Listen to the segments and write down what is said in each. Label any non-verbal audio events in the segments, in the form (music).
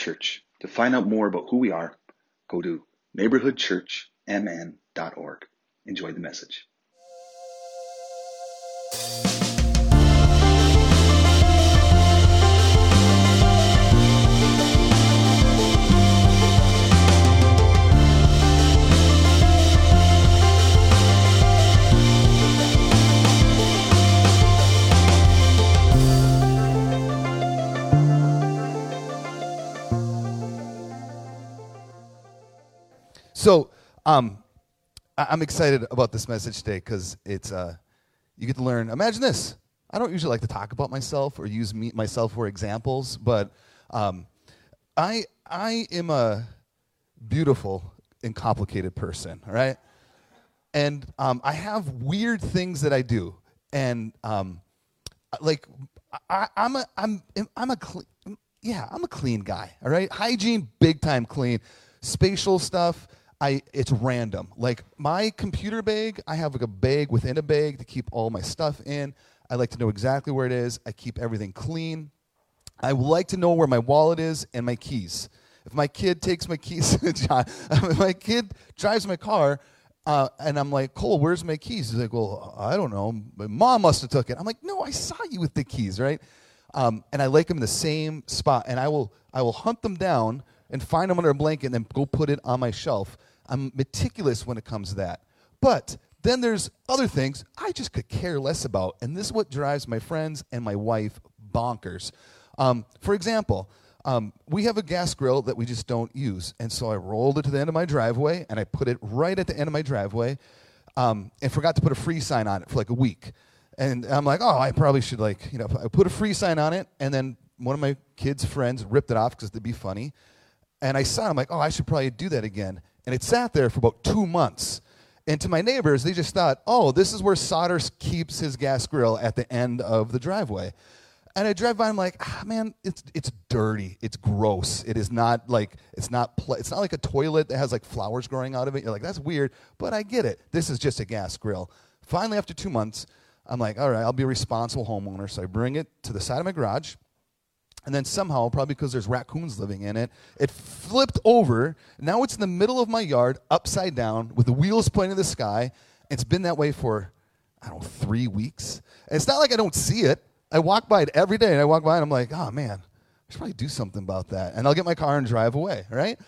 Church. To find out more about who we are, go to neighborhoodchurchmn.org. Enjoy the message. So, um, I- I'm excited about this message today because it's uh, you get to learn. Imagine this. I don't usually like to talk about myself or use me, myself for examples, but um, I I am a beautiful and complicated person, all right? And um, I have weird things that I do, and um, like I, I'm a I'm I'm a clean yeah I'm a clean guy. All right, hygiene big time clean. Spatial stuff. I it's random. Like my computer bag, I have like a bag within a bag to keep all my stuff in. I like to know exactly where it is. I keep everything clean. I like to know where my wallet is and my keys. If my kid takes my keys, (laughs) (laughs) if my kid drives my car, uh, and I'm like, Cole, where's my keys? He's like, well, I don't know. My mom must have took it. I'm like, no, I saw you with the keys, right? Um, and I like them in the same spot, and I will I will hunt them down and find them under a blanket, and then go put it on my shelf. I'm meticulous when it comes to that. But then there's other things I just could care less about, and this is what drives my friends and my wife bonkers. Um, for example, um, we have a gas grill that we just don't use, and so I rolled it to the end of my driveway, and I put it right at the end of my driveway, um, and forgot to put a free sign on it for like a week. And I'm like, oh, I probably should like, you know, I put a free sign on it, and then one of my kids' friends ripped it off because it'd be funny. And I saw it, I'm like, oh, I should probably do that again. And it sat there for about two months. And to my neighbors, they just thought, oh, this is where Sodders keeps his gas grill at the end of the driveway. And I drive by, I'm like, ah, man, it's it's dirty, it's gross. It is not like it's not pl- it's not like a toilet that has like flowers growing out of it. You're like, that's weird, but I get it. This is just a gas grill. Finally, after two months, I'm like, all right, I'll be a responsible homeowner. So I bring it to the side of my garage. And then somehow, probably because there's raccoons living in it, it flipped over. Now it's in the middle of my yard, upside down, with the wheels pointing to the sky. It's been that way for, I don't know, three weeks. And it's not like I don't see it. I walk by it every day, and I walk by and I'm like, oh man, I should probably do something about that. And I'll get my car and drive away, right?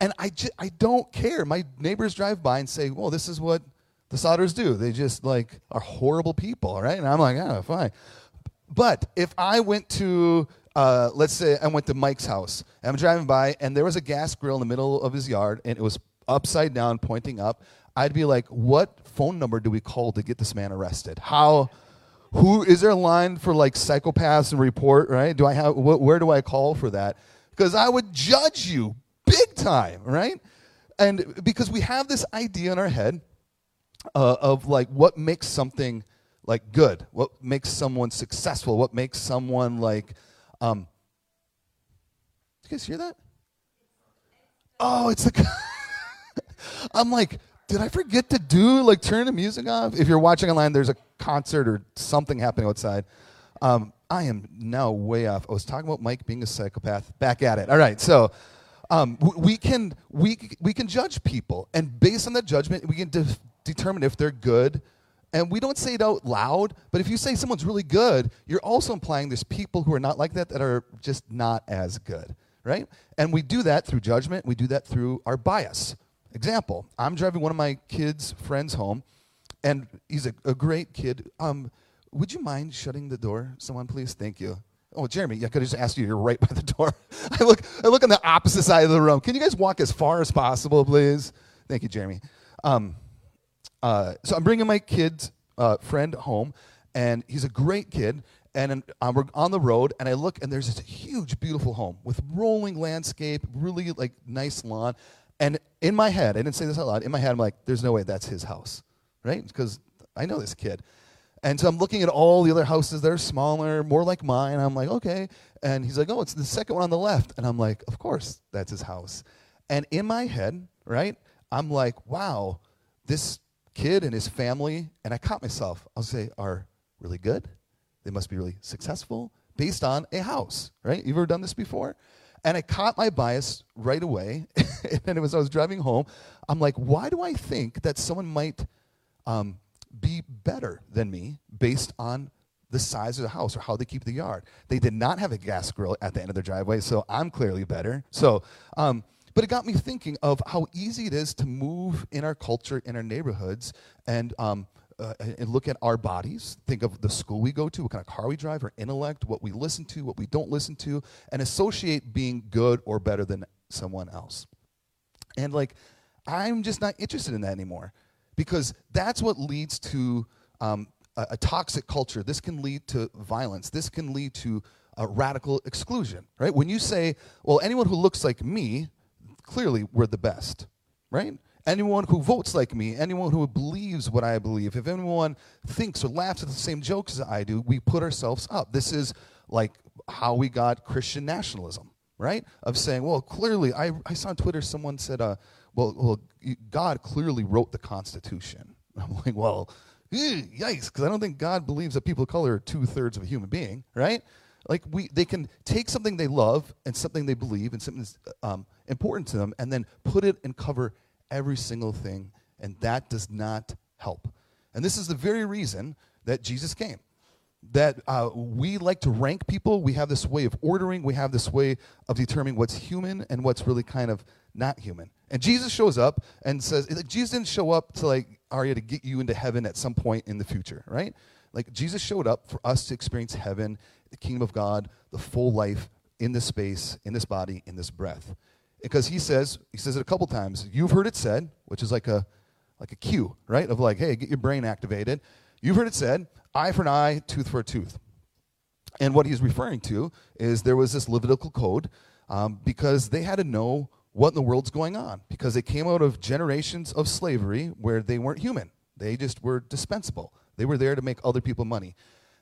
And I, I don't care. My neighbors drive by and say, well, this is what the Sodders do. They just like are horrible people, right? And I'm like, oh, fine. But if I went to, uh, let's say I went to Mike's house, and I'm driving by, and there was a gas grill in the middle of his yard, and it was upside down, pointing up, I'd be like, what phone number do we call to get this man arrested? How, who, is there a line for like psychopaths and report, right? Do I have, wh- where do I call for that? Because I would judge you big time, right? And because we have this idea in our head uh, of like what makes something like good, what makes someone successful, what makes someone like. Um, you guys hear that? Oh, it's the. (laughs) I'm like, did I forget to do like turn the music off? If you're watching online, there's a concert or something happening outside. Um, I am now way off. I was talking about Mike being a psychopath. Back at it. All right, so um, we can we we can judge people, and based on that judgment, we can de- determine if they're good. And we don't say it out loud, but if you say someone's really good, you're also implying there's people who are not like that that are just not as good, right? And we do that through judgment. We do that through our bias. Example: I'm driving one of my kids' friends home, and he's a, a great kid. Um, would you mind shutting the door, someone, please? Thank you. Oh, Jeremy, I could have just asked you. You're right by the door. (laughs) I look, I look on the opposite side of the room. Can you guys walk as far as possible, please? Thank you, Jeremy. Um, uh, so I'm bringing my kid's uh, friend home, and he's a great kid. And um, we're on the road, and I look, and there's this huge, beautiful home with rolling landscape, really like nice lawn. And in my head, I didn't say this out loud. In my head, I'm like, "There's no way that's his house, right?" Because I know this kid. And so I'm looking at all the other houses that are smaller, more like mine. I'm like, okay. And he's like, oh, it's the second one on the left. And I'm like, of course, that's his house. And in my head, right, I'm like, wow, this kid and his family, and I caught myself, I'll say, are really good. They must be really successful based on a house, right? You've ever done this before? And I caught my bias right away. (laughs) and it was I was driving home. I'm like, why do I think that someone might um, be better than me based on the size of the house or how they keep the yard? They did not have a gas grill at the end of their driveway, so I'm clearly better. So, um, but it got me thinking of how easy it is to move in our culture, in our neighborhoods, and um, uh, and look at our bodies, think of the school we go to, what kind of car we drive, our intellect, what we listen to, what we don't listen to, and associate being good or better than someone else. And like, I'm just not interested in that anymore because that's what leads to um, a, a, toxic culture. This can lead to violence. This can lead to radical exclusion, right? When you say, well, anyone who looks like me, clearly we're the best, right? anyone who votes like me, anyone who believes what I believe, if anyone thinks or laughs at the same jokes as I do, we put ourselves up. This is like how we got Christian nationalism, right? Of saying, well, clearly, I, I saw on Twitter someone said, uh, well, well, God clearly wrote the Constitution. (laughs) I'm like, well, yikes, because I don't think God believes that people of color are two thirds of a human being, right? Like we, they can take something they love and something they believe and something that's um, important to them, and then put it and cover every single thing, and that does not help. And this is the very reason that Jesus came. That uh, we like to rank people. We have this way of ordering. We have this way of determining what's human and what's really kind of not human. And Jesus shows up and says, like, Jesus didn't show up to like Arya to get you into heaven at some point in the future, right? Like Jesus showed up for us to experience heaven, the kingdom of God, the full life in this space, in this body, in this breath because he says he says it a couple times. You've heard it said, which is like a like a cue, right? Of like, hey, get your brain activated. You've heard it said, eye for an eye, tooth for a tooth. And what he's referring to is there was this Levitical code um, because they had to know what in the world's going on because they came out of generations of slavery where they weren't human. They just were dispensable. They were there to make other people money.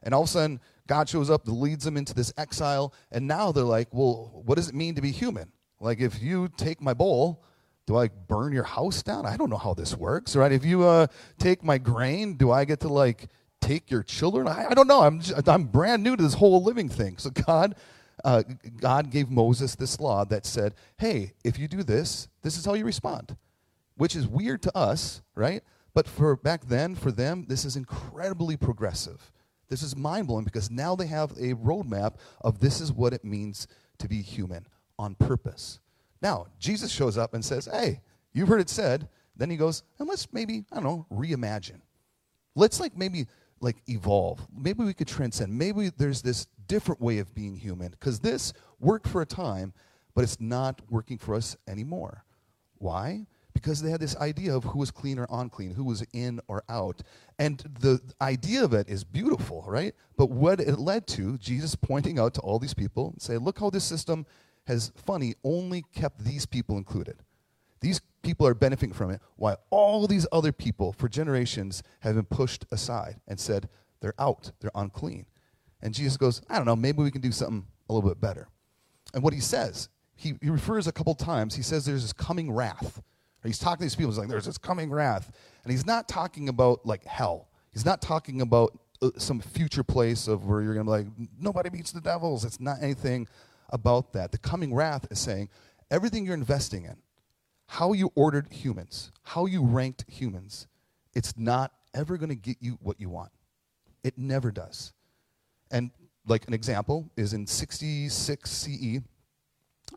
And all of a sudden, God shows up, leads them into this exile, and now they're like, well, what does it mean to be human? Like if you take my bowl, do I burn your house down? I don't know how this works, right? If you uh, take my grain, do I get to like take your children? I, I don't know. I'm just, I'm brand new to this whole living thing. So God, uh, God gave Moses this law that said, "Hey, if you do this, this is how you respond," which is weird to us, right? But for back then, for them, this is incredibly progressive. This is mind blowing because now they have a roadmap of this is what it means to be human on purpose. Now, Jesus shows up and says, Hey, you've heard it said. Then he goes, and let's maybe, I don't know, reimagine. Let's like maybe like evolve. Maybe we could transcend. Maybe there's this different way of being human because this worked for a time, but it's not working for us anymore. Why? Because they had this idea of who was clean or unclean, who was in or out. And the idea of it is beautiful, right? But what it led to, Jesus pointing out to all these people and say, look how this system has, funny, only kept these people included. These people are benefiting from it, while all these other people for generations have been pushed aside and said, they're out, they're unclean. And Jesus goes, I don't know, maybe we can do something a little bit better. And what he says, he, he refers a couple times, he says there's this coming wrath. He's talking to these people, he's like, there's this coming wrath. And he's not talking about like hell. He's not talking about uh, some future place of where you're going to be like, nobody beats the devils. It's not anything about that. The coming wrath is saying everything you're investing in, how you ordered humans, how you ranked humans, it's not ever going to get you what you want. It never does. And like an example is in 66 CE,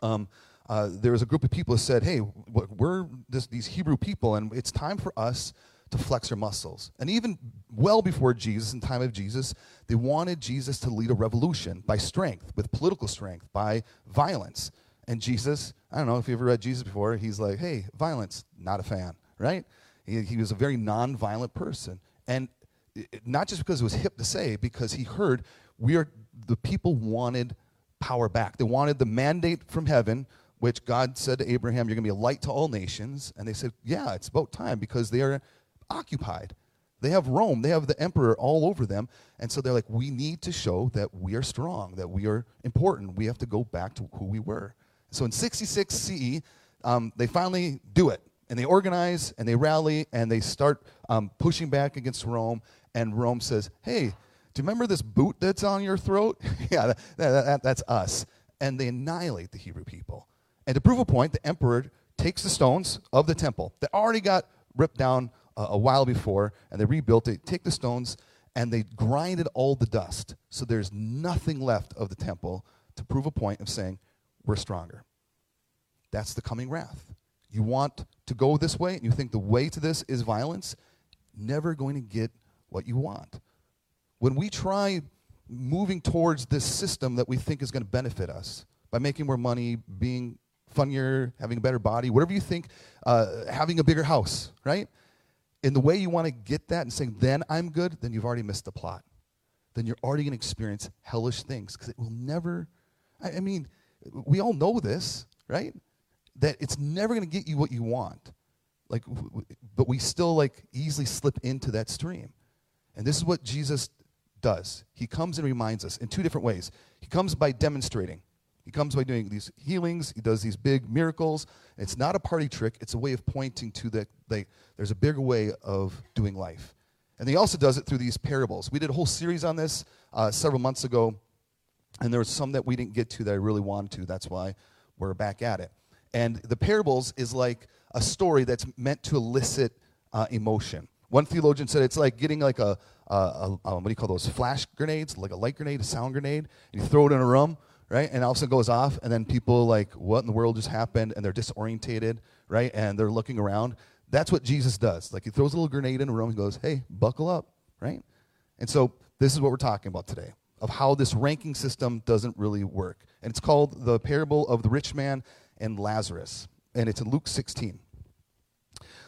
um, uh, there was a group of people who said, hey, we're this, these Hebrew people, and it's time for us to flex our muscles. And even well before Jesus, in time of Jesus, they wanted Jesus to lead a revolution by strength, with political strength, by violence. And Jesus, I don't know if you ever read Jesus before, he's like, hey, violence, not a fan, right? He, he was a very non-violent person. And it, not just because it was hip to say, because he heard we are the people wanted power back. They wanted the mandate from heaven, which God said to Abraham, You're going to be a light to all nations. And they said, Yeah, it's about time because they are occupied. They have Rome, they have the emperor all over them. And so they're like, we need to show that we are strong, that we are important. We have to go back to who we were. So in 66 CE, um, they finally do it. And they organize and they rally and they start um, pushing back against Rome. And Rome says, hey, do you remember this boot that's on your throat? (laughs) yeah, that, that, that, that's us. and they annihilate the Hebrew people. And to prove a point, the emperor takes the stones of the temple that already got ripped down a, a while before, and they rebuilt it, take the stones, and they grinded all the dust. So there's nothing left of the temple to prove a point of saying, we're stronger. That's the coming wrath. You want to go this way, and you think the way to this is violence, never going to get what you want. When we try moving towards this system that we think is going to benefit us by making more money, being funnier, having a better body, whatever you think, uh, having a bigger house, right? In the way you want to get that and saying, then I'm good, then you've already missed the plot. Then you're already going to experience hellish things because it will never, I, I mean, we all know this, right? That it's never going to get you what you want. Like, w- w- but we still like easily slip into that stream. And this is what Jesus does. He comes and reminds us in two different ways. He comes by demonstrating. He comes by doing these healings. He does these big miracles. It's not a party trick. It's a way of pointing to that there's a bigger way of doing life. And he also does it through these parables. We did a whole series on this uh, several months ago, and there was some that we didn't get to that I really wanted to. That's why we're back at it. And the parables is like a story that's meant to elicit uh, emotion. One theologian said it's like getting like a, a, a, a, what do you call those flash grenades, like a light grenade, a sound grenade, and you throw it in a room, right? And all of a sudden goes off, and then people like, what in the world just happened? And they're disorientated, right? And they're looking around. That's what Jesus does. Like he throws a little grenade in a room and goes, hey, buckle up, right? And so this is what we're talking about today of how this ranking system doesn't really work. And it's called the parable of the rich man and Lazarus. And it's in Luke 16.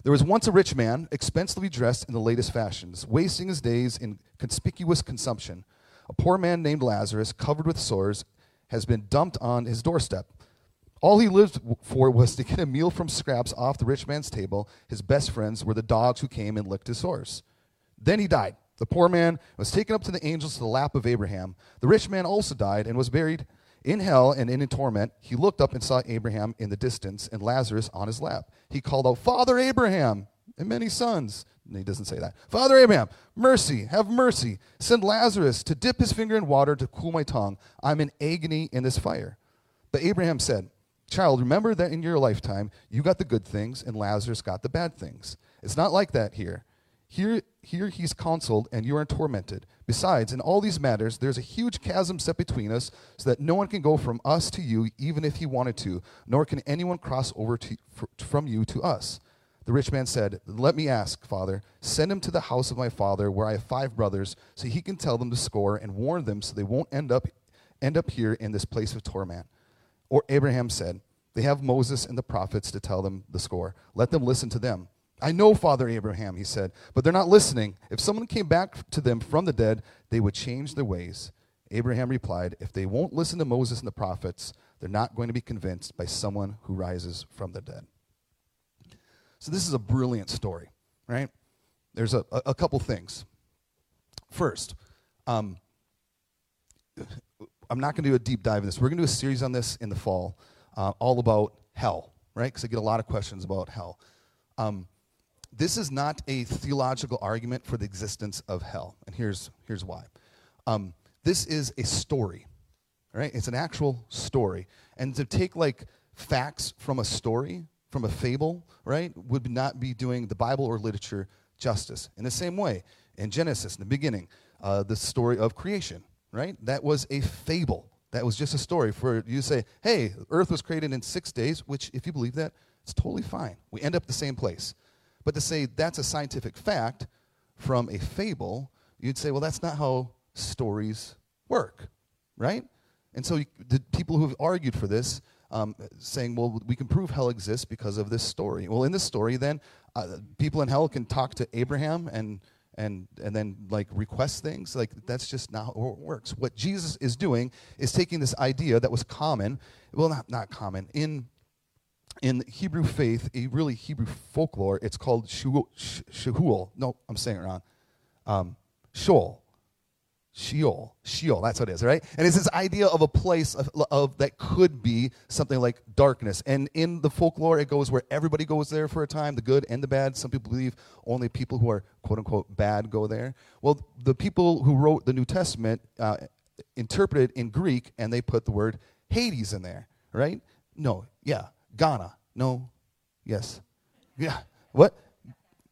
There was once a rich man, expensively dressed in the latest fashions, wasting his days in conspicuous consumption. A poor man named Lazarus, covered with sores, has been dumped on his doorstep. All he lived for was to get a meal from scraps off the rich man's table. His best friends were the dogs who came and licked his sores. Then he died. The poor man was taken up to the angels to the lap of Abraham. The rich man also died and was buried in hell and in torment. He looked up and saw Abraham in the distance and Lazarus on his lap. He called out, Father Abraham, and many sons. He doesn't say that. Father Abraham, mercy, have mercy. Send Lazarus to dip his finger in water to cool my tongue. I'm in agony in this fire. But Abraham said, Child, remember that in your lifetime you got the good things and Lazarus got the bad things. It's not like that here. Here, here he's counseled, and you are tormented. Besides, in all these matters, there's a huge chasm set between us, so that no one can go from us to you, even if he wanted to, nor can anyone cross over to, from you to us. The rich man said, Let me ask, Father, send him to the house of my father, where I have five brothers, so he can tell them the score and warn them so they won't end up, end up here in this place of torment. Or Abraham said, They have Moses and the prophets to tell them the score. Let them listen to them. I know, Father Abraham, he said, but they're not listening. If someone came back to them from the dead, they would change their ways. Abraham replied, If they won't listen to Moses and the prophets, they're not going to be convinced by someone who rises from the dead. So, this is a brilliant story, right? There's a, a, a couple things. First, um, I'm not going to do a deep dive in this. We're going to do a series on this in the fall, uh, all about hell, right? Because I get a lot of questions about hell. Um, this is not a theological argument for the existence of hell. And here's, here's why. Um, this is a story, right? It's an actual story. And to take like facts from a story, from a fable, right, would not be doing the Bible or literature justice. In the same way, in Genesis, in the beginning, uh, the story of creation, right? That was a fable. That was just a story for you to say, hey, earth was created in six days, which, if you believe that, it's totally fine. We end up the same place. But to say that's a scientific fact from a fable, you'd say, well, that's not how stories work, right? And so you, the people who have argued for this, um, saying, well, we can prove hell exists because of this story. Well, in this story, then, uh, people in hell can talk to Abraham and and and then like request things like that's just not how it works what jesus is doing is taking this idea that was common well not not common in in Hebrew faith, a really Hebrew folklore, it's called Sheol. No, I'm saying it wrong. Um, Sheol. Sheol. Sheol, that's what it is, right? And it's this idea of a place of, of, that could be something like darkness. And in the folklore, it goes where everybody goes there for a time, the good and the bad. Some people believe only people who are quote unquote bad go there. Well, the people who wrote the New Testament uh, interpreted in Greek, and they put the word Hades in there, right? No, yeah. Ghana, no, yes. Yeah, what?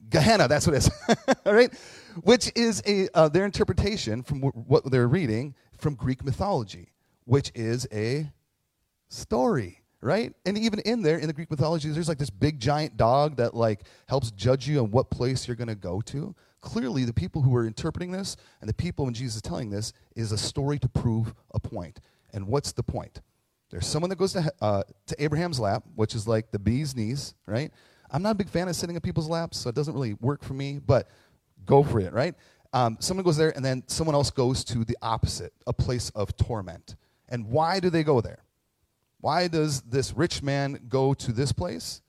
Gehenna, that's what it is. (laughs) All right? Which is a, uh, their interpretation from w- what they're reading from Greek mythology, which is a story, right? And even in there, in the Greek mythology, there's like this big giant dog that like helps judge you on what place you're going to go to. Clearly, the people who are interpreting this and the people when Jesus is telling this is a story to prove a point. And what's the point? There's someone that goes to, uh, to Abraham's lap, which is like the bee's knees, right? I'm not a big fan of sitting in people's laps, so it doesn't really work for me, but go for it, right? Um, someone goes there, and then someone else goes to the opposite, a place of torment. And why do they go there? Why does this rich man go to this place?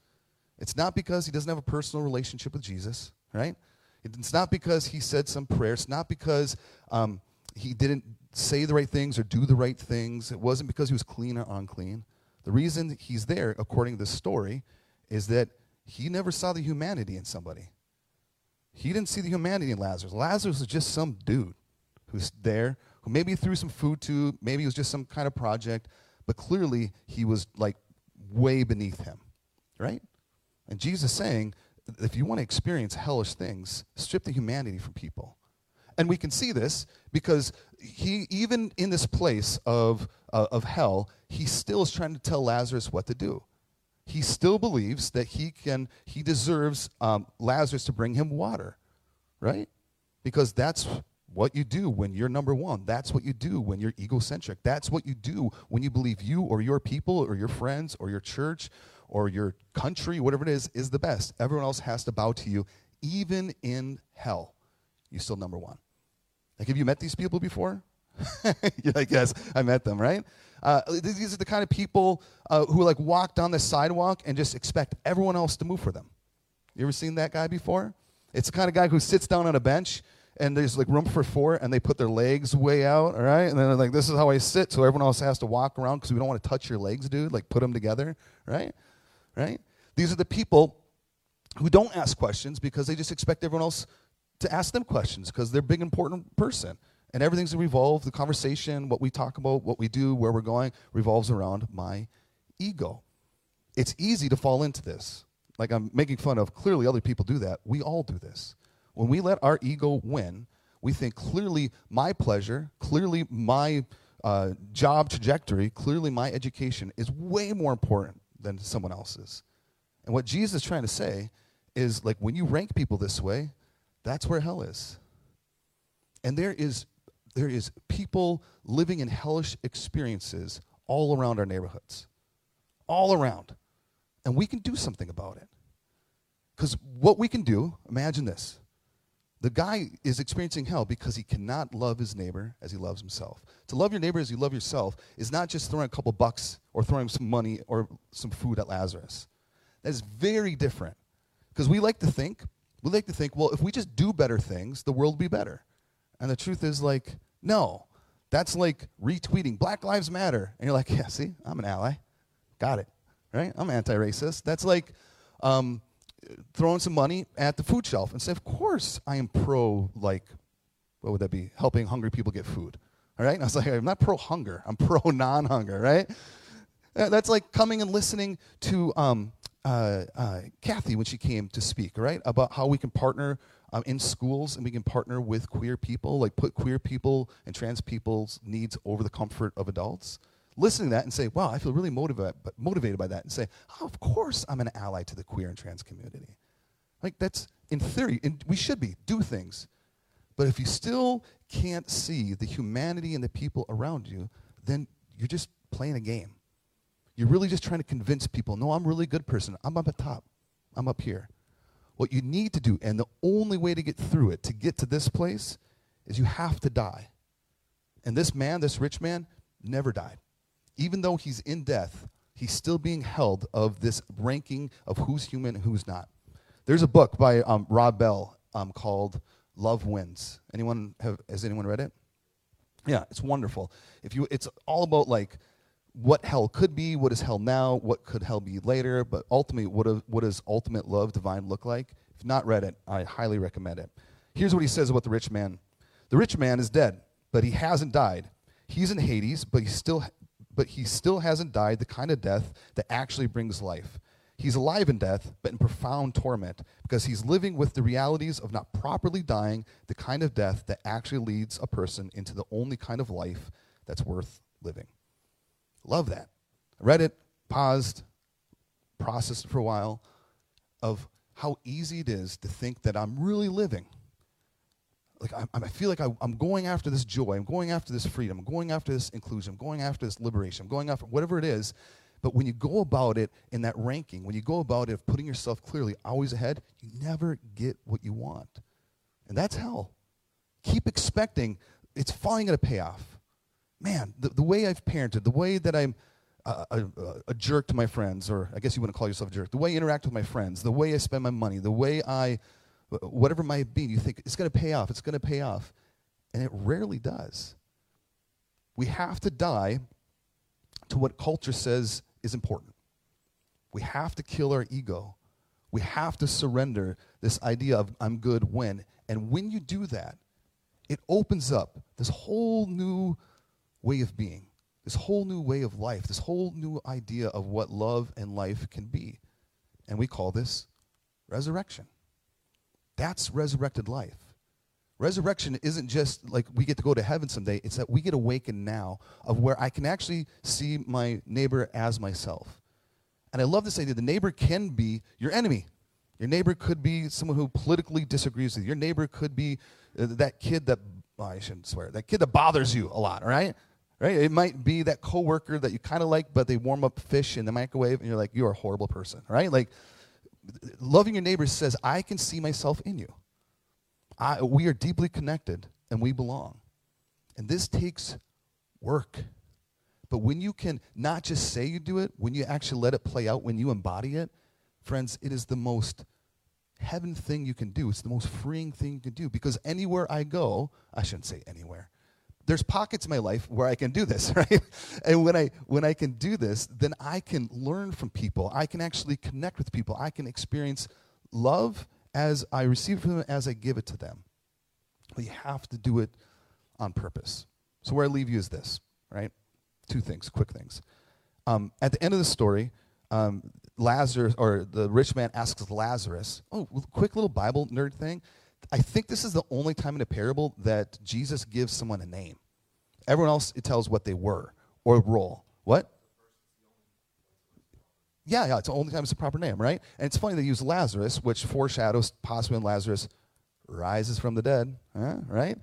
It's not because he doesn't have a personal relationship with Jesus, right? It's not because he said some prayer. It's not because um, he didn't say the right things or do the right things. It wasn't because he was clean or unclean. The reason he's there, according to this story, is that he never saw the humanity in somebody. He didn't see the humanity in Lazarus. Lazarus was just some dude who's there, who maybe threw some food to, maybe it was just some kind of project, but clearly he was like way beneath him, right? And Jesus saying, if you want to experience hellish things, strip the humanity from people. And we can see this because he, even in this place of, uh, of hell, he still is trying to tell Lazarus what to do he still believes that he can he deserves um, lazarus to bring him water right? Because that's what you do when you're number one. That's what you do when you're egocentric. That's what you do when you believe you or your people or your friends or your church or your country whatever it is is the best. Everyone else has to bow to you even in hell. You're still number one. Like have you met these people before? (laughs) You're like yes i met them right uh, these are the kind of people uh, who like walk down the sidewalk and just expect everyone else to move for them. You ever seen that guy before? It's the kind of guy who sits down on a bench and there's like room for four and they put their legs way out, all right? And then they're like, this is how I sit, so everyone else has to walk around because we don't want to touch your legs, dude. Like, put them together, right? Right? These are the people who don't ask questions because they just expect everyone else to ask them questions because they're a big, important person. And everything's revolved, the conversation, what we talk about, what we do, where we're going, revolves around my ego. It's easy to fall into this. Like I'm making fun of, clearly other people do that. We all do this. When we let our ego win, we think clearly my pleasure, clearly my uh, job trajectory, clearly my education is way more important than someone else's. And what Jesus is trying to say is like when you rank people this way, that's where hell is. And there is there is people living in hellish experiences all around our neighborhoods. All around. And we can do something about it. Because what we can do, imagine this. The guy is experiencing hell because he cannot love his neighbor as he loves himself. To love your neighbor as you love yourself is not just throwing a couple bucks or throwing some money or some food at Lazarus. That is very different. Because we like to think, we like to think, well, if we just do better things, the world will be better. And the truth is, like, no. That's like retweeting Black Lives Matter. And you're like, yeah, see, I'm an ally. Got it. Right? I'm anti racist. That's like um, throwing some money at the food shelf and say, of course I am pro, like, what would that be? Helping hungry people get food. All right? And I was like, I'm not pro hunger, I'm pro non hunger, right? That's like coming and listening to um, uh, uh, Kathy when she came to speak, right? About how we can partner um, in schools and we can partner with queer people, like put queer people and trans people's needs over the comfort of adults. Listening to that and say, wow, I feel really motivated, motivated by that, and say, oh, of course I'm an ally to the queer and trans community. Like, that's in theory, and we should be, do things. But if you still can't see the humanity and the people around you, then you're just playing a game. You're really just trying to convince people, no, I'm a really good person. I'm up at top. I'm up here. What you need to do, and the only way to get through it, to get to this place, is you have to die. And this man, this rich man, never died. Even though he's in death, he's still being held of this ranking of who's human and who's not. There's a book by um, Rob Bell um, called Love Wins. Anyone have, has anyone read it? Yeah, it's wonderful. If you, it's all about like what hell could be, what is hell now, what could hell be later, but ultimately, what, what does ultimate love divine look like? If not read it, I highly recommend it. Here's what he says about the rich man The rich man is dead, but he hasn't died. He's in Hades, but he's still but he still hasn't died the kind of death that actually brings life. He's alive in death, but in profound torment, because he's living with the realities of not properly dying, the kind of death that actually leads a person into the only kind of life that's worth living. Love that. Read it, paused, processed for a while, of how easy it is to think that I'm really living. Like I, I feel like I, I'm going after this joy, I'm going after this freedom, I'm going after this inclusion, I'm going after this liberation, I'm going after whatever it is. But when you go about it in that ranking, when you go about it of putting yourself clearly always ahead, you never get what you want. And that's hell. Keep expecting it's finally going to pay off. Man, the, the way I've parented, the way that I'm a, a, a, jerk to my friends, or I guess you wouldn't call yourself a jerk, the way I interact with my friends, the way I spend my money, the way I, whatever it might be, you think it's going to pay off, it's going to pay off. And it rarely does. We have to die to what culture says is important. We have to kill our ego. We have to surrender this idea of I'm good when. And when you do that, it opens up this whole new way of being, this whole new way of life, this whole new idea of what love and life can be. And we call this resurrection. That's resurrected life. Resurrection isn't just like we get to go to heaven someday, it's that we get awakened now of where I can actually see my neighbor as myself. And I love this idea the neighbor can be your enemy. Your neighbor could be someone who politically disagrees with you. Your neighbor could be uh, that kid that, oh, I shouldn't swear, that kid that bothers you a lot, right? Right? It might be that coworker that you kind of like, but they warm up fish in the microwave, and you're like, you're a horrible person, right? Like, loving your neighbor says, I can see myself in you. I, we are deeply connected and we belong. And this takes work. But when you can not just say you do it, when you actually let it play out, when you embody it, friends, it is the most heaven thing you can do. It's the most freeing thing you can do because anywhere I go, I shouldn't say anywhere. There's pockets in my life where I can do this, (laughs) right? And when I when I can do this, then I can learn from people. I can actually connect with people. I can experience love as I receive from them as I give it to them. But you have to do it on purpose. So where I leave you is this, right? Two things, quick things. Um, at the end of the story, um, Lazarus or the rich man asks Lazarus, "Oh, quick little Bible nerd thing. I think this is the only time in a parable that Jesus gives someone a name. Everyone else it tells what they were or role. What? Yeah, yeah, it's the only time it's a proper name, right? And it's funny they use Lazarus, which foreshadows possibly when Lazarus rises from the dead, huh? right?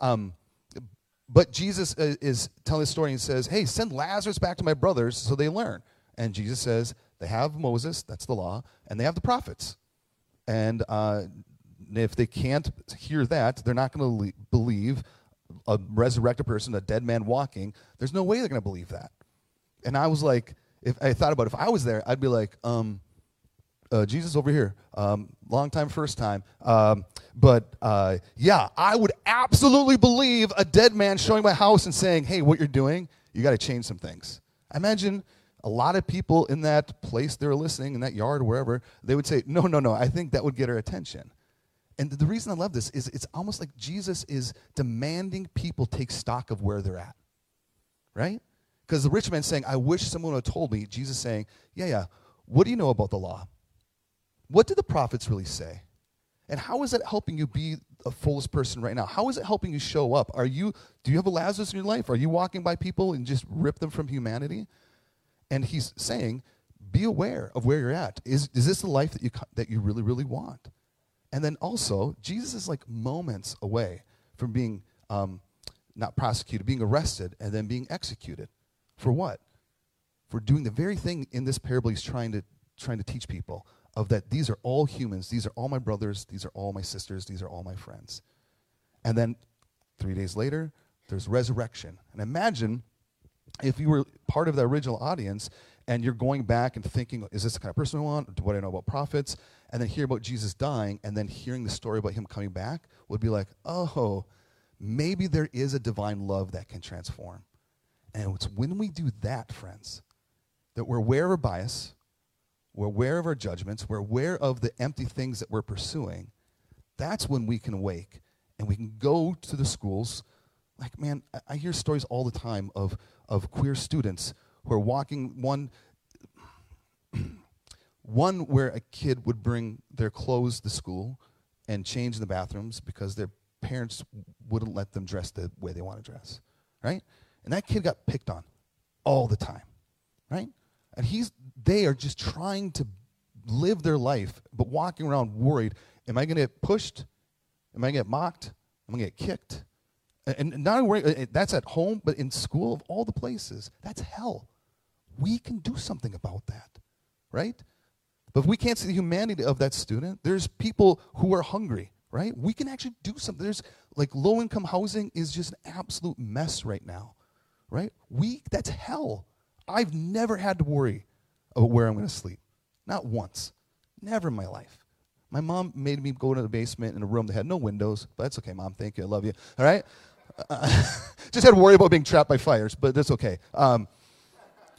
Um, but Jesus uh, is telling the story and says, hey, send Lazarus back to my brothers so they learn. And Jesus says, they have Moses, that's the law, and they have the prophets. And uh, if they can't hear that, they're not going to believe a resurrected person, a dead man walking. There's no way they're going to believe that. And I was like, if I thought about it, if I was there, I'd be like, um, uh, Jesus over here, um, long time, first time. Um, but uh, yeah, I would absolutely believe a dead man showing my house and saying, hey, what you're doing, you got to change some things. I imagine a lot of people in that place they're listening, in that yard or wherever, they would say, no, no, no, I think that would get our attention. And the reason I love this is it's almost like Jesus is demanding people take stock of where they're at, right? Because the rich man saying, I wish someone had told me. Jesus saying, Yeah, yeah. What do you know about the law? What did the prophets really say? And how is that helping you be a fullest person right now? How is it helping you show up? Are you do you have a Lazarus in your life? Are you walking by people and just rip them from humanity? And he's saying, be aware of where you're at. Is, is this the life that you, that you really, really want? And then also, Jesus is like moments away from being um, not prosecuted, being arrested, and then being executed. For what? For doing the very thing in this parable he's trying to trying to teach people of that these are all humans, these are all my brothers, these are all my sisters, these are all my friends. And then 3 days later, there's resurrection. And imagine if you were part of the original audience and you're going back and thinking, is this the kind of person I want? What do I know about prophets? And then hear about Jesus dying and then hearing the story about him coming back would be like, oh, maybe there is a divine love that can transform. And it's when we do that, friends, that we're aware of our bias, we're aware of our judgments, we're aware of the empty things that we're pursuing. That's when we can awake and we can go to the schools Like, man, I, hear stories all the time of, of queer students who are walking one one where a kid would bring their clothes to school and change in the bathrooms because their parents wouldn't let them dress the way they want to dress, right? And that kid got picked on all the time, right? And he's they are just trying to live their life, but walking around worried, am I going to get pushed? Am I going to get mocked? Am I going to get kicked? And, not uh, that's at home, but in school, of all the places, that's hell. We can do something about that, right? But if we can't see the humanity of that student, there's people who are hungry, right? We can actually do something. There's like low income housing is just an absolute mess right now, right? We that's hell. I've never had to worry about where I'm going to sleep, not once, never in my life. My mom made me go to the basement in a room that had no windows, but that's okay, mom. Thank you. I love you. All right. Uh, (laughs) just had to worry about being trapped by fires, but that's okay. Um,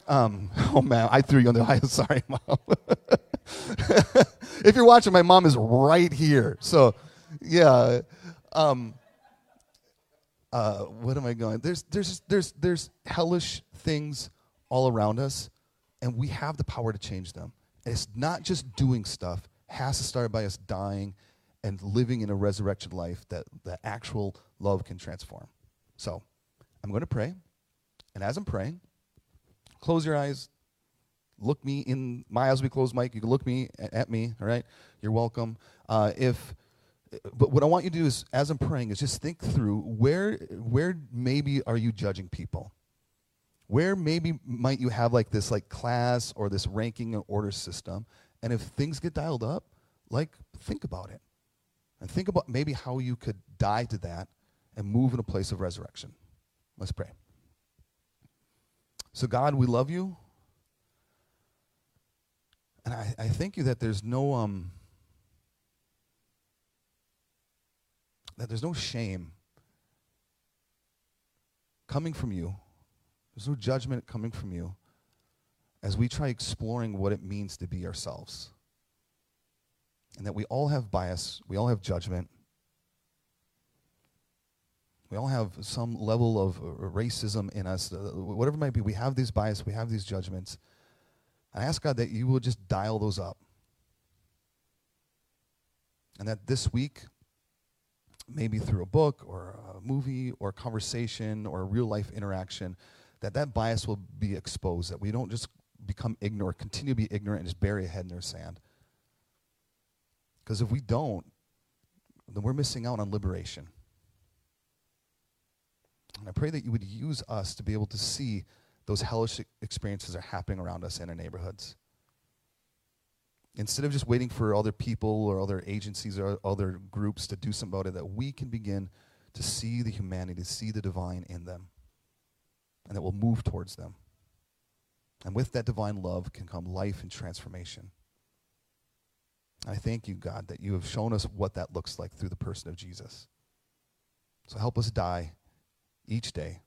um, (laughs) oh man, I threw you on the (laughs) high. Sorry, mom. (laughs) if you're watching, my mom is right here. So, yeah. Um, uh, what am I going? There's, there's, there's, there's hellish things all around us, and we have the power to change them. It's not just doing stuff; it has to start by us dying and living in a resurrection life that that actual love can transform. So, I'm going to pray, and as I'm praying, close your eyes, look me in my eyes. We close, Mike. You can look me at me. All right, you're welcome. Uh, if but what I want you to do is, as I'm praying, is just think through where where maybe are you judging people? Where maybe might you have like this like class or this ranking and order system? And if things get dialed up, like think about it. And think about maybe how you could die to that and move in a place of resurrection. Let's pray. So, God, we love you. And I, I thank you that there's no um that there's no shame coming from you. There's no judgment coming from you as we try exploring what it means to be ourselves. And that we all have bias, we all have judgment, we all have some level of racism in us, uh, whatever it might be. We have these biases, we have these judgments. I ask God that you will just dial those up. And that this week, maybe through a book or a movie or a conversation or a real life interaction, that that bias will be exposed, that we don't just become ignorant, continue to be ignorant and just bury a head in their sand. Because if we don't, then we're missing out on liberation. And I pray that you would use us to be able to see those hellish experiences are happening around us in our neighborhoods. Instead of just waiting for other people or other agencies or other groups to do something about it, that we can begin to see the humanity, to see the divine in them, and that we'll move towards them. And with that divine love can come life and transformation. I thank you, God, that you have shown us what that looks like through the person of Jesus. So help us die each day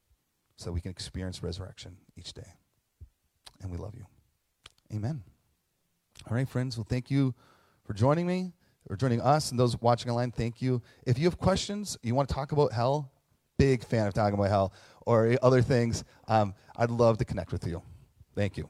so we can experience resurrection each day. And we love you. Amen. All right, friends. Well, thank you for joining me or joining us and those watching online. Thank you. If you have questions, you want to talk about hell, big fan of talking about hell or other things, um, I'd love to connect with you. Thank you.